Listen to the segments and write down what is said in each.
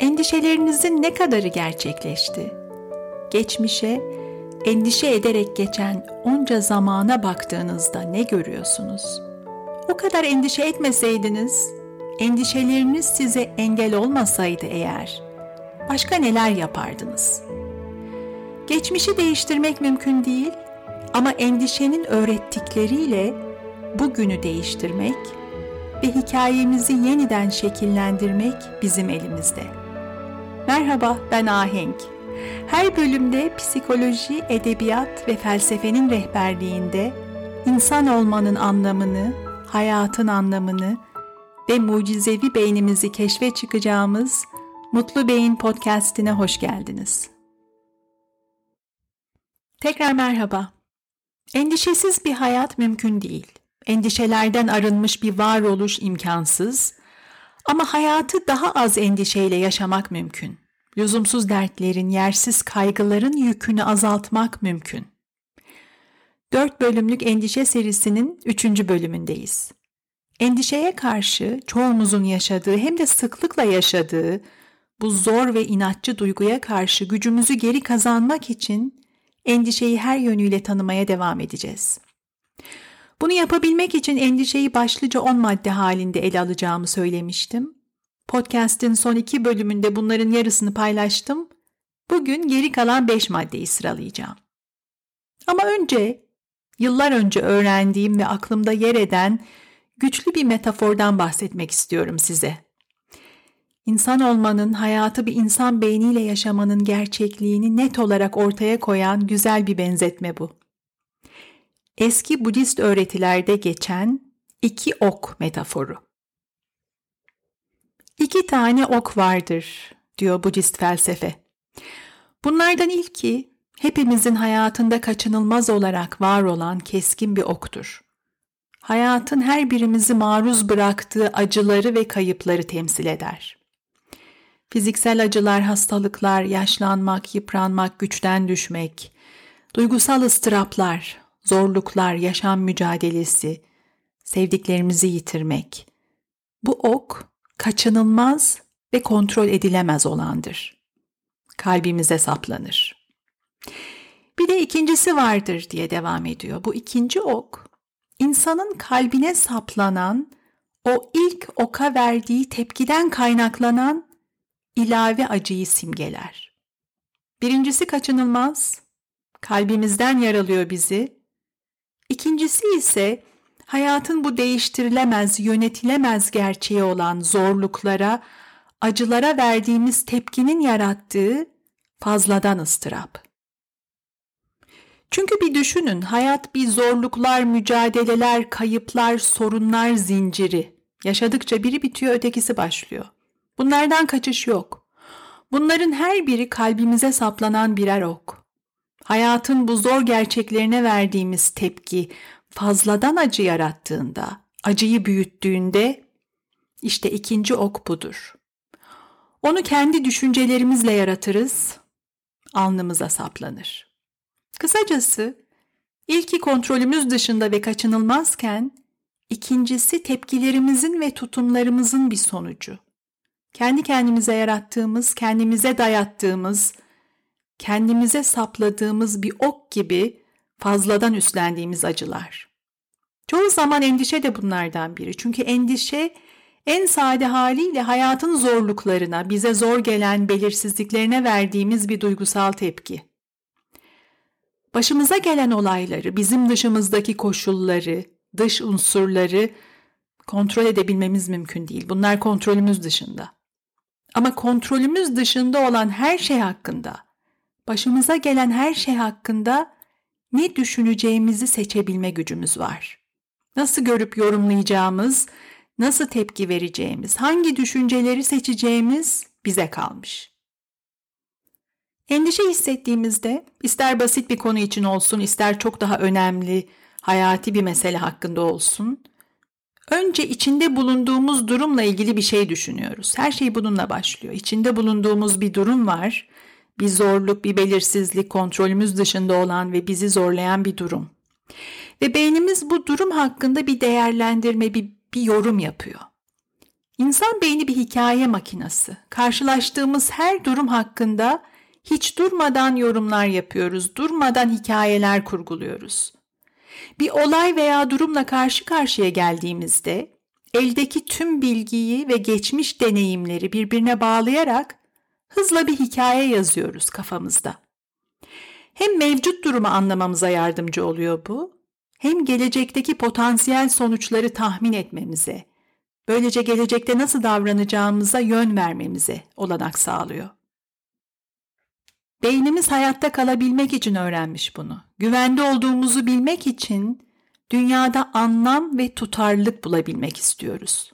Endişelerinizin ne kadarı gerçekleşti? Geçmişe endişe ederek geçen onca zamana baktığınızda ne görüyorsunuz? O kadar endişe etmeseydiniz, endişeleriniz size engel olmasaydı eğer, başka neler yapardınız? Geçmişi değiştirmek mümkün değil ama endişenin öğrettikleriyle bugünü değiştirmek ve hikayemizi yeniden şekillendirmek bizim elimizde. Merhaba, ben Ahenk. Her bölümde psikoloji, edebiyat ve felsefenin rehberliğinde insan olmanın anlamını, hayatın anlamını ve mucizevi beynimizi keşfe çıkacağımız Mutlu Beyin podcast'ine hoş geldiniz. Tekrar merhaba. Endişesiz bir hayat mümkün değil. Endişelerden arınmış bir varoluş imkansız. Ama hayatı daha az endişeyle yaşamak mümkün. Lüzumsuz dertlerin, yersiz kaygıların yükünü azaltmak mümkün. 4 bölümlük endişe serisinin 3. bölümündeyiz. Endişeye karşı çoğumuzun yaşadığı hem de sıklıkla yaşadığı bu zor ve inatçı duyguya karşı gücümüzü geri kazanmak için endişeyi her yönüyle tanımaya devam edeceğiz. Bunu yapabilmek için endişeyi başlıca 10 madde halinde ele alacağımı söylemiştim. Podcast'in son iki bölümünde bunların yarısını paylaştım. Bugün geri kalan 5 maddeyi sıralayacağım. Ama önce yıllar önce öğrendiğim ve aklımda yer eden güçlü bir metafordan bahsetmek istiyorum size. İnsan olmanın, hayatı bir insan beyniyle yaşamanın gerçekliğini net olarak ortaya koyan güzel bir benzetme bu. Eski Budist öğretilerde geçen iki ok metaforu. İki tane ok vardır, diyor Budist felsefe. Bunlardan ilki hepimizin hayatında kaçınılmaz olarak var olan keskin bir oktur. Hayatın her birimizi maruz bıraktığı acıları ve kayıpları temsil eder. Fiziksel acılar, hastalıklar, yaşlanmak, yıpranmak, güçten düşmek, duygusal ıstıraplar, zorluklar, yaşam mücadelesi, sevdiklerimizi yitirmek. Bu ok kaçınılmaz ve kontrol edilemez olandır. Kalbimize saplanır. Bir de ikincisi vardır diye devam ediyor. Bu ikinci ok insanın kalbine saplanan o ilk oka verdiği tepkiden kaynaklanan ilave acıyı simgeler. Birincisi kaçınılmaz, kalbimizden yaralıyor bizi. İkincisi ise hayatın bu değiştirilemez, yönetilemez gerçeği olan zorluklara, acılara verdiğimiz tepkinin yarattığı fazladan ıstırap. Çünkü bir düşünün, hayat bir zorluklar, mücadeleler, kayıplar, sorunlar zinciri. Yaşadıkça biri bitiyor, ötekisi başlıyor. Bunlardan kaçış yok. Bunların her biri kalbimize saplanan birer ok. Hayatın bu zor gerçeklerine verdiğimiz tepki fazladan acı yarattığında, acıyı büyüttüğünde işte ikinci ok budur. Onu kendi düşüncelerimizle yaratırız, alnımıza saplanır. Kısacası ilki kontrolümüz dışında ve kaçınılmazken ikincisi tepkilerimizin ve tutumlarımızın bir sonucu. Kendi kendimize yarattığımız, kendimize dayattığımız, kendimize sapladığımız bir ok gibi fazladan üstlendiğimiz acılar. Çoğu zaman endişe de bunlardan biri. Çünkü endişe en sade haliyle hayatın zorluklarına, bize zor gelen belirsizliklerine verdiğimiz bir duygusal tepki. Başımıza gelen olayları, bizim dışımızdaki koşulları, dış unsurları kontrol edebilmemiz mümkün değil. Bunlar kontrolümüz dışında. Ama kontrolümüz dışında olan her şey hakkında, başımıza gelen her şey hakkında ne düşüneceğimizi seçebilme gücümüz var. Nasıl görüp yorumlayacağımız, nasıl tepki vereceğimiz, hangi düşünceleri seçeceğimiz bize kalmış. Endişe hissettiğimizde ister basit bir konu için olsun, ister çok daha önemli, hayati bir mesele hakkında olsun, önce içinde bulunduğumuz durumla ilgili bir şey düşünüyoruz. Her şey bununla başlıyor. İçinde bulunduğumuz bir durum var. Bir zorluk, bir belirsizlik, kontrolümüz dışında olan ve bizi zorlayan bir durum. Ve beynimiz bu durum hakkında bir değerlendirme, bir, bir yorum yapıyor. İnsan beyni bir hikaye makinası. Karşılaştığımız her durum hakkında hiç durmadan yorumlar yapıyoruz, durmadan hikayeler kurguluyoruz. Bir olay veya durumla karşı karşıya geldiğimizde eldeki tüm bilgiyi ve geçmiş deneyimleri birbirine bağlayarak hızla bir hikaye yazıyoruz kafamızda. Hem mevcut durumu anlamamıza yardımcı oluyor bu, hem gelecekteki potansiyel sonuçları tahmin etmemize, böylece gelecekte nasıl davranacağımıza yön vermemize olanak sağlıyor. Beynimiz hayatta kalabilmek için öğrenmiş bunu. Güvende olduğumuzu bilmek için dünyada anlam ve tutarlılık bulabilmek istiyoruz.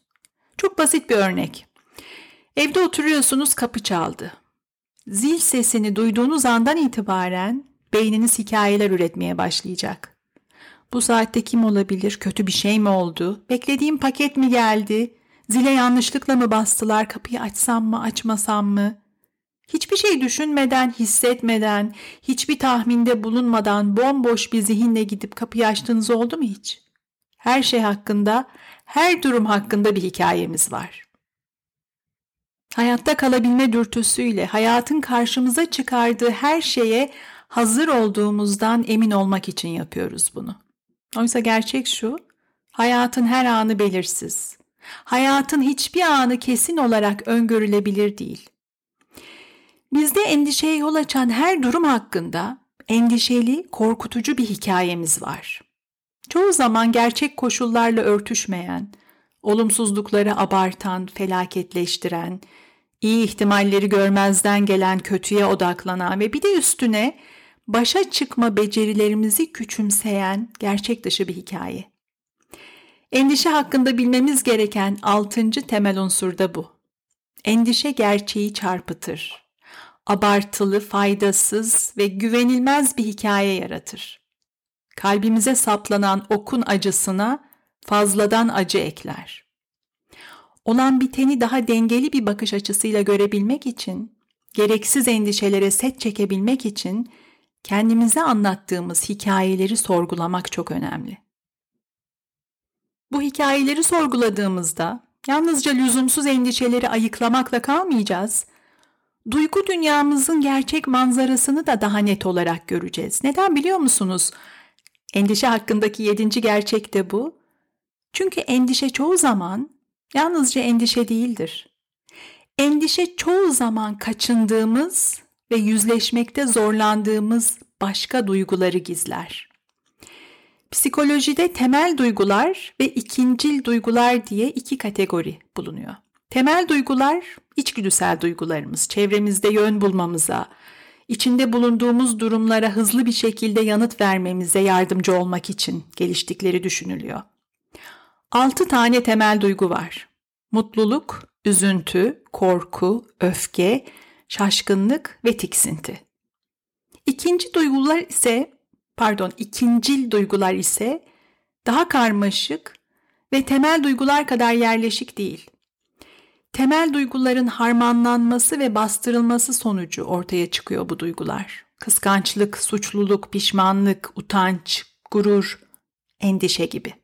Çok basit bir örnek. Evde oturuyorsunuz kapı çaldı. Zil sesini duyduğunuz andan itibaren beyniniz hikayeler üretmeye başlayacak. Bu saatte kim olabilir? Kötü bir şey mi oldu? Beklediğim paket mi geldi? Zile yanlışlıkla mı bastılar? Kapıyı açsam mı, açmasam mı? Hiçbir şey düşünmeden, hissetmeden, hiçbir tahminde bulunmadan bomboş bir zihinle gidip kapıyı açtığınız oldu mu hiç? Her şey hakkında, her durum hakkında bir hikayemiz var. Hayatta kalabilme dürtüsüyle hayatın karşımıza çıkardığı her şeye hazır olduğumuzdan emin olmak için yapıyoruz bunu. Oysa gerçek şu, hayatın her anı belirsiz. Hayatın hiçbir anı kesin olarak öngörülebilir değil. Bizde endişeye yol açan her durum hakkında endişeli, korkutucu bir hikayemiz var. Çoğu zaman gerçek koşullarla örtüşmeyen, olumsuzlukları abartan, felaketleştiren, iyi ihtimalleri görmezden gelen kötüye odaklanan ve bir de üstüne başa çıkma becerilerimizi küçümseyen gerçek dışı bir hikaye. Endişe hakkında bilmemiz gereken altıncı temel unsur da bu. Endişe gerçeği çarpıtır abartılı, faydasız ve güvenilmez bir hikaye yaratır. Kalbimize saplanan okun acısına fazladan acı ekler. Olan biteni daha dengeli bir bakış açısıyla görebilmek için, gereksiz endişelere set çekebilmek için kendimize anlattığımız hikayeleri sorgulamak çok önemli. Bu hikayeleri sorguladığımızda yalnızca lüzumsuz endişeleri ayıklamakla kalmayacağız, duygu dünyamızın gerçek manzarasını da daha net olarak göreceğiz. Neden biliyor musunuz? Endişe hakkındaki yedinci gerçek de bu. Çünkü endişe çoğu zaman yalnızca endişe değildir. Endişe çoğu zaman kaçındığımız ve yüzleşmekte zorlandığımız başka duyguları gizler. Psikolojide temel duygular ve ikincil duygular diye iki kategori bulunuyor. Temel duygular içgüdüsel duygularımız, çevremizde yön bulmamıza, içinde bulunduğumuz durumlara hızlı bir şekilde yanıt vermemize yardımcı olmak için geliştikleri düşünülüyor. Altı tane temel duygu var. Mutluluk, üzüntü, korku, öfke, şaşkınlık ve tiksinti. İkinci duygular ise, pardon, ikincil duygular ise daha karmaşık ve temel duygular kadar yerleşik değil temel duyguların harmanlanması ve bastırılması sonucu ortaya çıkıyor bu duygular. Kıskançlık, suçluluk, pişmanlık, utanç, gurur, endişe gibi.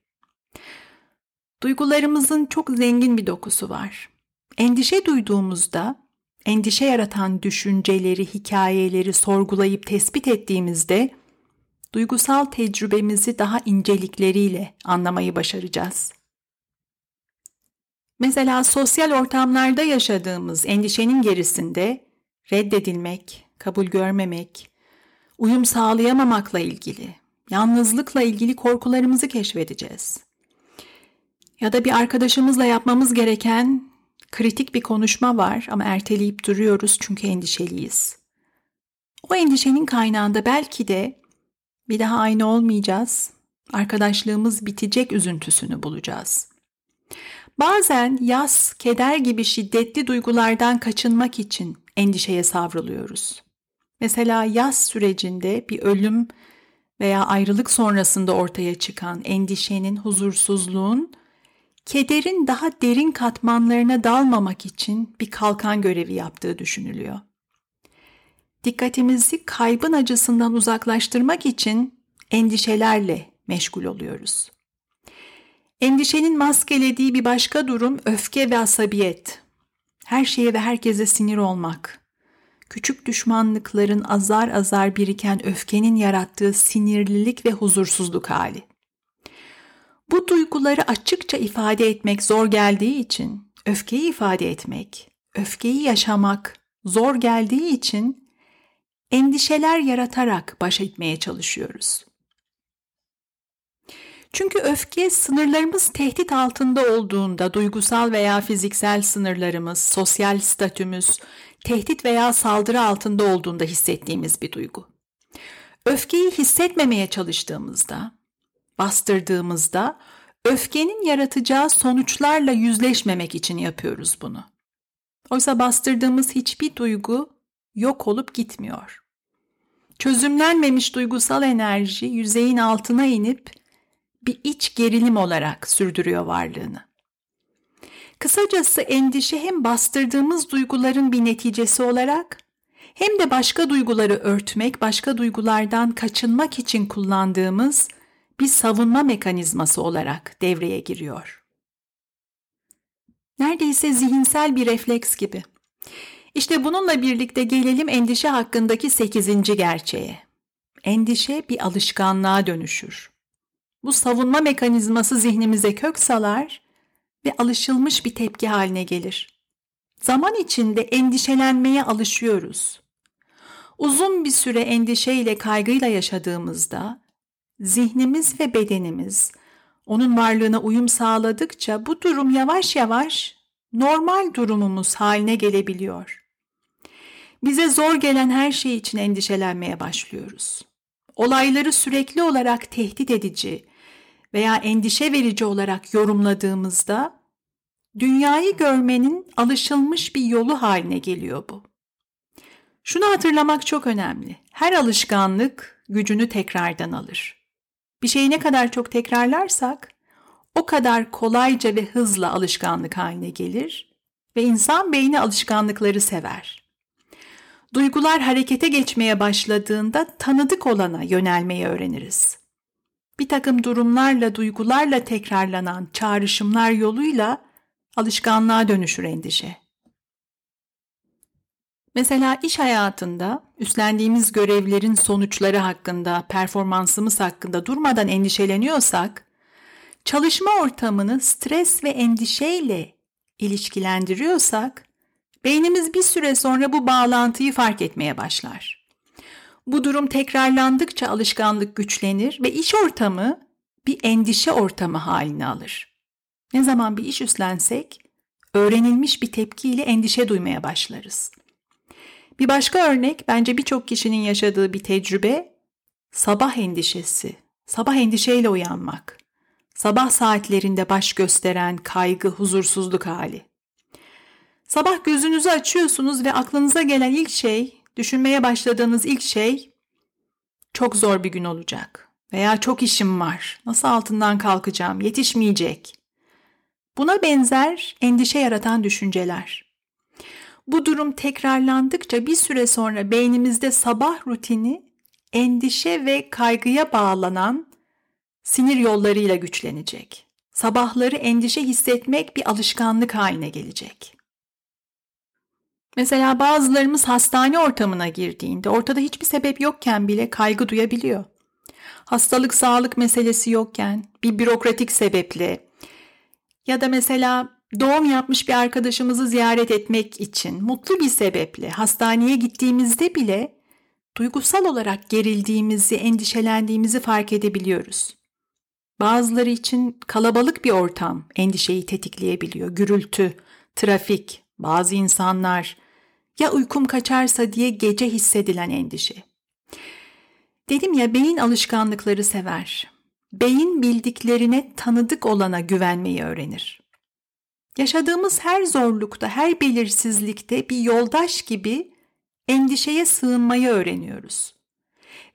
Duygularımızın çok zengin bir dokusu var. Endişe duyduğumuzda, endişe yaratan düşünceleri, hikayeleri sorgulayıp tespit ettiğimizde duygusal tecrübemizi daha incelikleriyle anlamayı başaracağız. Mesela sosyal ortamlarda yaşadığımız endişenin gerisinde reddedilmek, kabul görmemek, uyum sağlayamamakla ilgili, yalnızlıkla ilgili korkularımızı keşfedeceğiz. Ya da bir arkadaşımızla yapmamız gereken kritik bir konuşma var ama erteleyip duruyoruz çünkü endişeliyiz. O endişenin kaynağında belki de bir daha aynı olmayacağız, arkadaşlığımız bitecek üzüntüsünü bulacağız. Bazen yas, keder gibi şiddetli duygulardan kaçınmak için endişeye savruluyoruz. Mesela yas sürecinde bir ölüm veya ayrılık sonrasında ortaya çıkan endişenin, huzursuzluğun, kederin daha derin katmanlarına dalmamak için bir kalkan görevi yaptığı düşünülüyor. Dikkatimizi kaybın acısından uzaklaştırmak için endişelerle meşgul oluyoruz. Endişenin maskelediği bir başka durum öfke ve asabiyet. Her şeye ve herkese sinir olmak. Küçük düşmanlıkların azar azar biriken öfkenin yarattığı sinirlilik ve huzursuzluk hali. Bu duyguları açıkça ifade etmek zor geldiği için, öfkeyi ifade etmek, öfkeyi yaşamak zor geldiği için endişeler yaratarak baş etmeye çalışıyoruz. Çünkü öfke sınırlarımız tehdit altında olduğunda duygusal veya fiziksel sınırlarımız, sosyal statümüz tehdit veya saldırı altında olduğunda hissettiğimiz bir duygu. Öfkeyi hissetmemeye çalıştığımızda, bastırdığımızda öfkenin yaratacağı sonuçlarla yüzleşmemek için yapıyoruz bunu. Oysa bastırdığımız hiçbir duygu yok olup gitmiyor. Çözümlenmemiş duygusal enerji yüzeyin altına inip bir iç gerilim olarak sürdürüyor varlığını. Kısacası endişe hem bastırdığımız duyguların bir neticesi olarak hem de başka duyguları örtmek, başka duygulardan kaçınmak için kullandığımız bir savunma mekanizması olarak devreye giriyor. Neredeyse zihinsel bir refleks gibi. İşte bununla birlikte gelelim endişe hakkındaki sekizinci gerçeğe. Endişe bir alışkanlığa dönüşür. Bu savunma mekanizması zihnimize kök salar ve alışılmış bir tepki haline gelir. Zaman içinde endişelenmeye alışıyoruz. Uzun bir süre endişeyle, kaygıyla yaşadığımızda zihnimiz ve bedenimiz onun varlığına uyum sağladıkça bu durum yavaş yavaş normal durumumuz haline gelebiliyor. Bize zor gelen her şey için endişelenmeye başlıyoruz. Olayları sürekli olarak tehdit edici veya endişe verici olarak yorumladığımızda dünyayı görmenin alışılmış bir yolu haline geliyor bu. Şunu hatırlamak çok önemli. Her alışkanlık gücünü tekrardan alır. Bir şeyi ne kadar çok tekrarlarsak o kadar kolayca ve hızla alışkanlık haline gelir ve insan beyni alışkanlıkları sever. Duygular harekete geçmeye başladığında tanıdık olana yönelmeyi öğreniriz. Bir takım durumlarla, duygularla tekrarlanan çağrışımlar yoluyla alışkanlığa dönüşür endişe. Mesela iş hayatında üstlendiğimiz görevlerin sonuçları hakkında, performansımız hakkında durmadan endişeleniyorsak, çalışma ortamını stres ve endişeyle ilişkilendiriyorsak, beynimiz bir süre sonra bu bağlantıyı fark etmeye başlar. Bu durum tekrarlandıkça alışkanlık güçlenir ve iş ortamı bir endişe ortamı halini alır. Ne zaman bir iş üstlensek, öğrenilmiş bir tepkiyle endişe duymaya başlarız. Bir başka örnek bence birçok kişinin yaşadığı bir tecrübe sabah endişesi. Sabah endişeyle uyanmak. Sabah saatlerinde baş gösteren kaygı, huzursuzluk hali. Sabah gözünüzü açıyorsunuz ve aklınıza gelen ilk şey, düşünmeye başladığınız ilk şey çok zor bir gün olacak veya çok işim var. Nasıl altından kalkacağım? Yetişmeyecek. Buna benzer endişe yaratan düşünceler. Bu durum tekrarlandıkça bir süre sonra beynimizde sabah rutini endişe ve kaygıya bağlanan sinir yollarıyla güçlenecek. Sabahları endişe hissetmek bir alışkanlık haline gelecek. Mesela bazılarımız hastane ortamına girdiğinde ortada hiçbir sebep yokken bile kaygı duyabiliyor. Hastalık sağlık meselesi yokken bir bürokratik sebeple ya da mesela doğum yapmış bir arkadaşımızı ziyaret etmek için mutlu bir sebeple hastaneye gittiğimizde bile duygusal olarak gerildiğimizi, endişelendiğimizi fark edebiliyoruz. Bazıları için kalabalık bir ortam endişeyi tetikleyebiliyor. Gürültü, trafik, bazı insanlar ya uykum kaçarsa diye gece hissedilen endişe. Dedim ya beyin alışkanlıkları sever. Beyin bildiklerine tanıdık olana güvenmeyi öğrenir. Yaşadığımız her zorlukta, her belirsizlikte bir yoldaş gibi endişeye sığınmayı öğreniyoruz.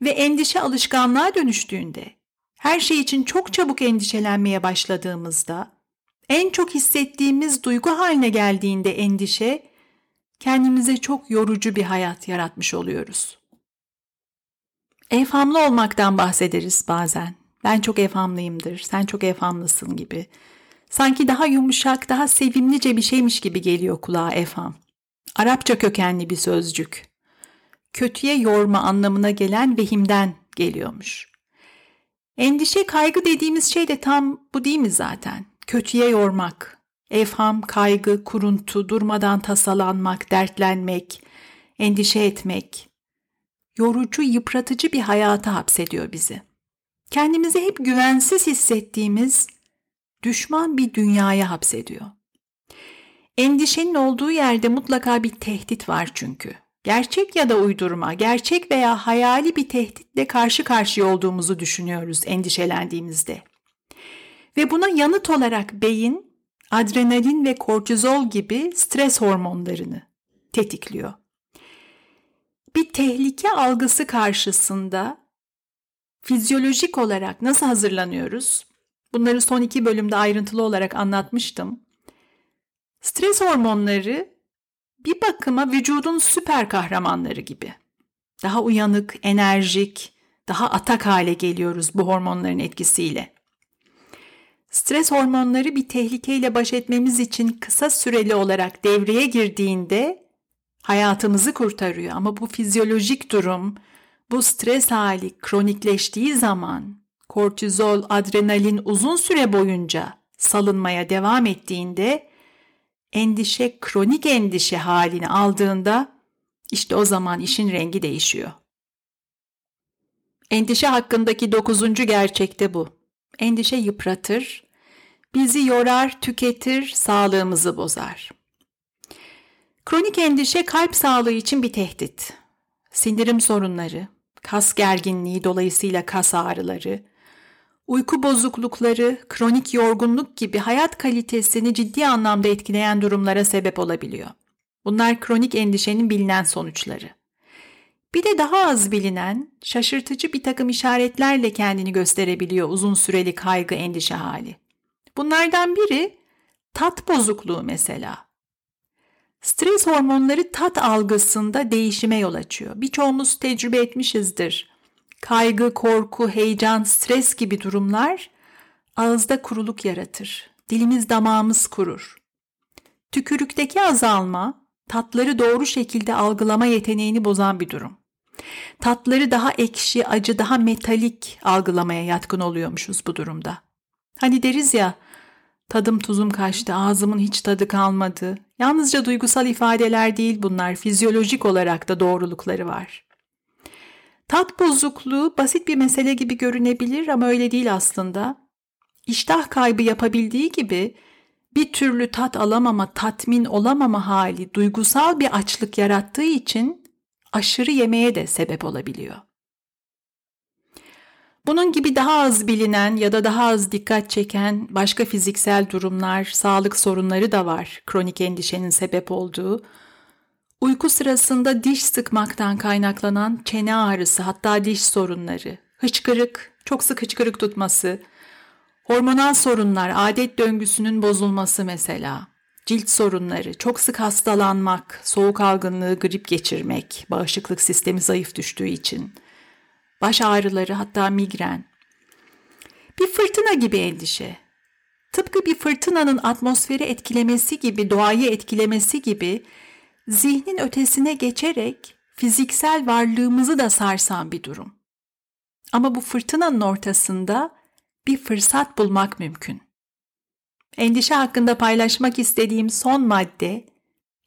Ve endişe alışkanlığa dönüştüğünde, her şey için çok çabuk endişelenmeye başladığımızda, en çok hissettiğimiz duygu haline geldiğinde endişe, kendimize çok yorucu bir hayat yaratmış oluyoruz. Evhamlı olmaktan bahsederiz bazen. Ben çok evhamlıyımdır, sen çok evhamlısın gibi. Sanki daha yumuşak, daha sevimlice bir şeymiş gibi geliyor kulağa evham. Arapça kökenli bir sözcük. Kötüye yorma anlamına gelen vehimden geliyormuş. Endişe, kaygı dediğimiz şey de tam bu değil mi zaten? Kötüye yormak, evham, kaygı, kuruntu, durmadan tasalanmak, dertlenmek, endişe etmek. Yorucu, yıpratıcı bir hayata hapsediyor bizi. Kendimizi hep güvensiz hissettiğimiz düşman bir dünyaya hapsediyor. Endişenin olduğu yerde mutlaka bir tehdit var çünkü. Gerçek ya da uydurma, gerçek veya hayali bir tehditle karşı karşıya olduğumuzu düşünüyoruz endişelendiğimizde. Ve buna yanıt olarak beyin adrenalin ve kortizol gibi stres hormonlarını tetikliyor. Bir tehlike algısı karşısında fizyolojik olarak nasıl hazırlanıyoruz? Bunları son iki bölümde ayrıntılı olarak anlatmıştım. Stres hormonları bir bakıma vücudun süper kahramanları gibi. Daha uyanık, enerjik, daha atak hale geliyoruz bu hormonların etkisiyle. Stres hormonları bir tehlikeyle baş etmemiz için kısa süreli olarak devreye girdiğinde hayatımızı kurtarıyor ama bu fizyolojik durum, bu stres hali kronikleştiği zaman kortizol, adrenalin uzun süre boyunca salınmaya devam ettiğinde endişe kronik endişe halini aldığında işte o zaman işin rengi değişiyor. Endişe hakkındaki dokuzuncu gerçek de bu. Endişe yıpratır, bizi yorar, tüketir, sağlığımızı bozar. Kronik endişe kalp sağlığı için bir tehdit. Sindirim sorunları, kas gerginliği dolayısıyla kas ağrıları, uyku bozuklukları, kronik yorgunluk gibi hayat kalitesini ciddi anlamda etkileyen durumlara sebep olabiliyor. Bunlar kronik endişenin bilinen sonuçları. Bir de daha az bilinen, şaşırtıcı bir takım işaretlerle kendini gösterebiliyor uzun süreli kaygı endişe hali. Bunlardan biri tat bozukluğu mesela. Stres hormonları tat algısında değişime yol açıyor. Birçoğumuz tecrübe etmişizdir. Kaygı, korku, heyecan, stres gibi durumlar ağızda kuruluk yaratır. Dilimiz damağımız kurur. Tükürükteki azalma tatları doğru şekilde algılama yeteneğini bozan bir durum. Tatları daha ekşi, acı, daha metalik algılamaya yatkın oluyormuşuz bu durumda. Hani deriz ya, tadım tuzum kaçtı, ağzımın hiç tadı kalmadı. Yalnızca duygusal ifadeler değil bunlar, fizyolojik olarak da doğrulukları var. Tat bozukluğu basit bir mesele gibi görünebilir ama öyle değil aslında. İştah kaybı yapabildiği gibi bir türlü tat alamama, tatmin olamama hali duygusal bir açlık yarattığı için aşırı yemeye de sebep olabiliyor. Bunun gibi daha az bilinen ya da daha az dikkat çeken başka fiziksel durumlar, sağlık sorunları da var kronik endişenin sebep olduğu. Uyku sırasında diş sıkmaktan kaynaklanan çene ağrısı hatta diş sorunları, hıçkırık, çok sık hıçkırık tutması, hormonal sorunlar, adet döngüsünün bozulması mesela, cilt sorunları, çok sık hastalanmak, soğuk algınlığı, grip geçirmek, bağışıklık sistemi zayıf düştüğü için, baş ağrıları hatta migren. Bir fırtına gibi endişe. Tıpkı bir fırtınanın atmosferi etkilemesi gibi, doğayı etkilemesi gibi zihnin ötesine geçerek fiziksel varlığımızı da sarsan bir durum. Ama bu fırtınanın ortasında bir fırsat bulmak mümkün. Endişe hakkında paylaşmak istediğim son madde,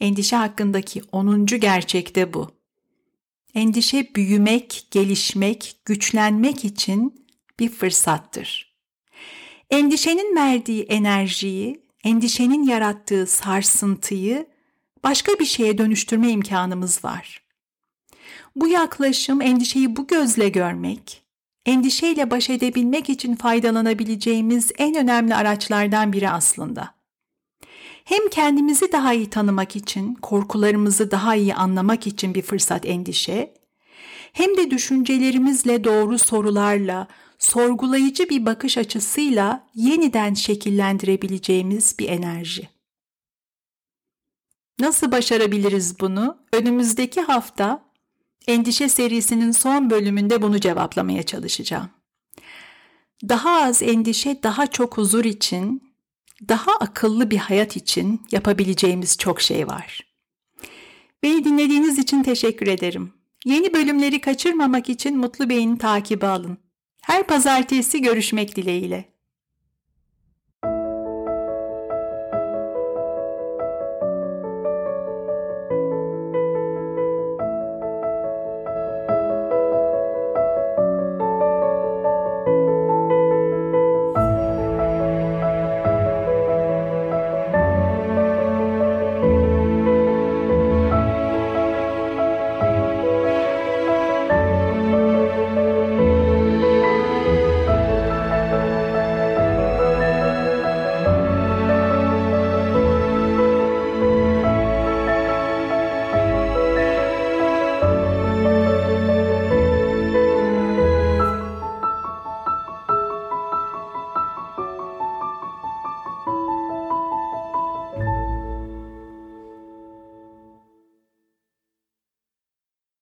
endişe hakkındaki onuncu gerçekte bu. Endişe büyümek, gelişmek, güçlenmek için bir fırsattır. Endişenin verdiği enerjiyi, endişenin yarattığı sarsıntıyı başka bir şeye dönüştürme imkanımız var. Bu yaklaşım endişeyi bu gözle görmek, endişeyle baş edebilmek için faydalanabileceğimiz en önemli araçlardan biri aslında. Hem kendimizi daha iyi tanımak için, korkularımızı daha iyi anlamak için bir fırsat endişe, hem de düşüncelerimizle doğru sorularla, sorgulayıcı bir bakış açısıyla yeniden şekillendirebileceğimiz bir enerji. Nasıl başarabiliriz bunu? Önümüzdeki hafta Endişe serisinin son bölümünde bunu cevaplamaya çalışacağım. Daha az endişe, daha çok huzur için, daha akıllı bir hayat için yapabileceğimiz çok şey var. Beni dinlediğiniz için teşekkür ederim. Yeni bölümleri kaçırmamak için Mutlu Bey'in takibi alın. Her pazartesi görüşmek dileğiyle.